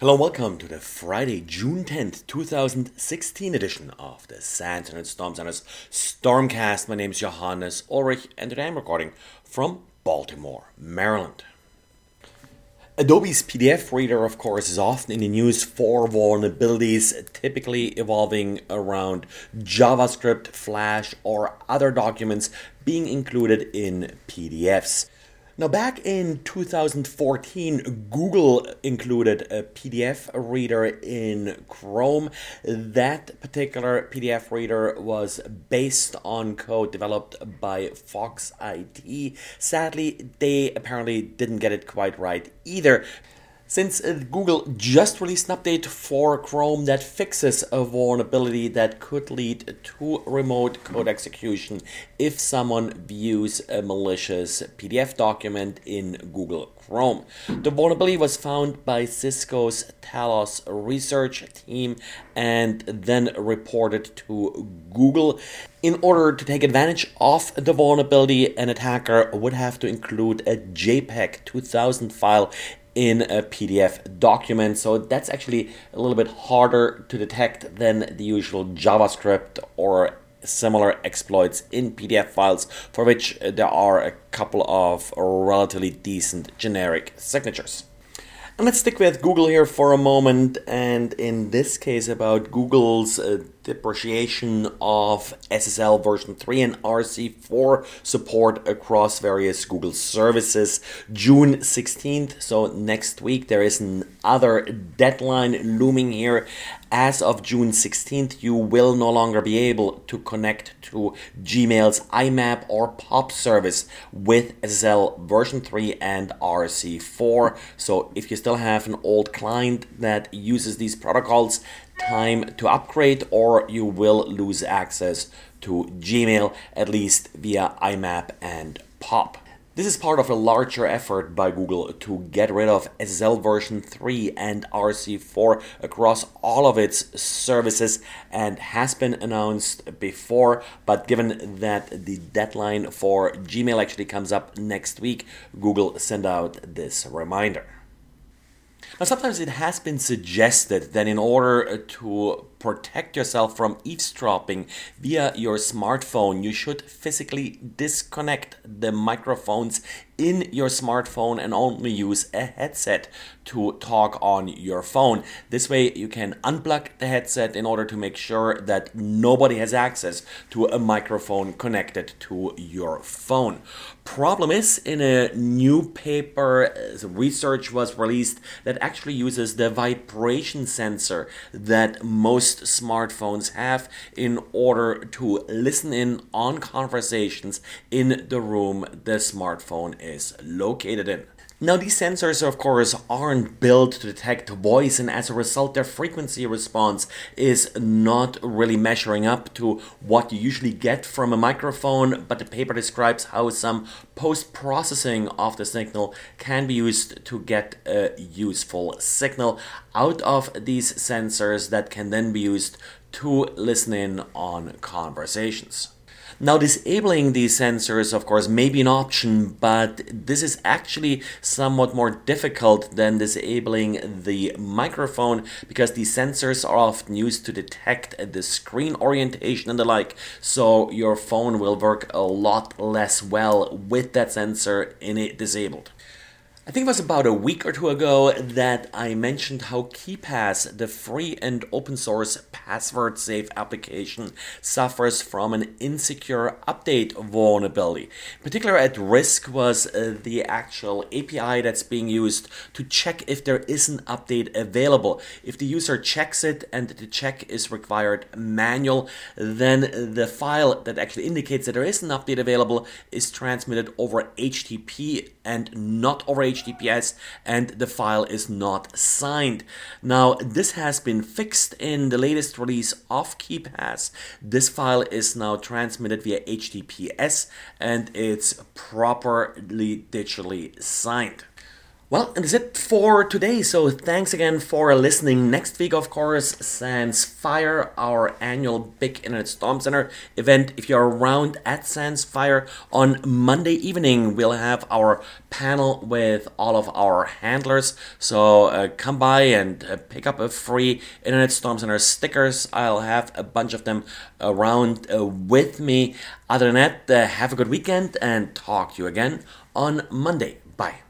Hello and welcome to the Friday, June 10th, 2016 edition of the SANS and Storm Center's Stormcast. My name is Johannes Ulrich and today I'm recording from Baltimore, Maryland. Adobe's PDF Reader, of course, is often in the news for vulnerabilities, typically evolving around JavaScript, Flash, or other documents being included in PDFs. Now, back in 2014, Google included a PDF reader in Chrome. That particular PDF reader was based on code developed by Foxit. Sadly, they apparently didn't get it quite right either since uh, Google just released an update for Chrome that fixes a vulnerability that could lead to remote code execution if someone views a malicious PDF document in Google Chrome. The vulnerability was found by Cisco's Talos research team and then reported to Google. In order to take advantage of the vulnerability, an attacker would have to include a JPEG 2000 file in a PDF document. So that's actually a little bit harder to detect than the usual JavaScript or similar exploits in PDF files for which there are a couple of relatively decent generic signatures. And let's stick with Google here for a moment, and in this case, about Google's uh, depreciation of SSL version 3 and RC4 support across various Google services. June 16th, so next week, there is another deadline looming here. As of June 16th, you will no longer be able to connect to Gmail's IMAP or POP service with SSL version 3 and RC4. So if you still have an old client that uses these protocols, time to upgrade or you will lose access to Gmail, at least via IMAP and POP. This is part of a larger effort by Google to get rid of SSL version 3 and RC4 across all of its services and has been announced before. But given that the deadline for Gmail actually comes up next week, Google sent out this reminder. Now, sometimes it has been suggested that in order to protect yourself from eavesdropping via your smartphone, you should physically disconnect the microphones in your smartphone and only use a headset to talk on your phone. This way, you can unplug the headset in order to make sure that nobody has access to a microphone connected to your phone. Problem is, in a new paper, uh, research was released that actually uses the vibration sensor that most most smartphones have in order to listen in on conversations in the room the smartphone is located in. Now, these sensors, of course, aren't built to detect voice, and as a result, their frequency response is not really measuring up to what you usually get from a microphone. But the paper describes how some post processing of the signal can be used to get a useful signal out of these sensors that can then be used to listen in on conversations. Now, disabling these sensors, of course, may be an option, but this is actually somewhat more difficult than disabling the microphone because these sensors are often used to detect the screen orientation and the like, so your phone will work a lot less well with that sensor in it disabled. I think it was about a week or two ago that I mentioned how KeePass, the free and open source password safe application, suffers from an insecure update vulnerability. In particular, at risk was uh, the actual API that's being used to check if there is an update available. If the user checks it and the check is required manual, then the file that actually indicates that there is an update available is transmitted over HTTP and not over HTTP HTTPS and the file is not signed. Now, this has been fixed in the latest release of KeePass. This file is now transmitted via HTTPS and it's properly digitally signed. Well, and that's it for today. So thanks again for listening. Next week, of course, SANSFIRE, our annual Big Internet Storm Center event. If you're around at SANSFIRE on Monday evening, we'll have our panel with all of our handlers. So uh, come by and uh, pick up a free Internet Storm Center stickers. I'll have a bunch of them around uh, with me. Other than that, uh, have a good weekend and talk to you again on Monday. Bye.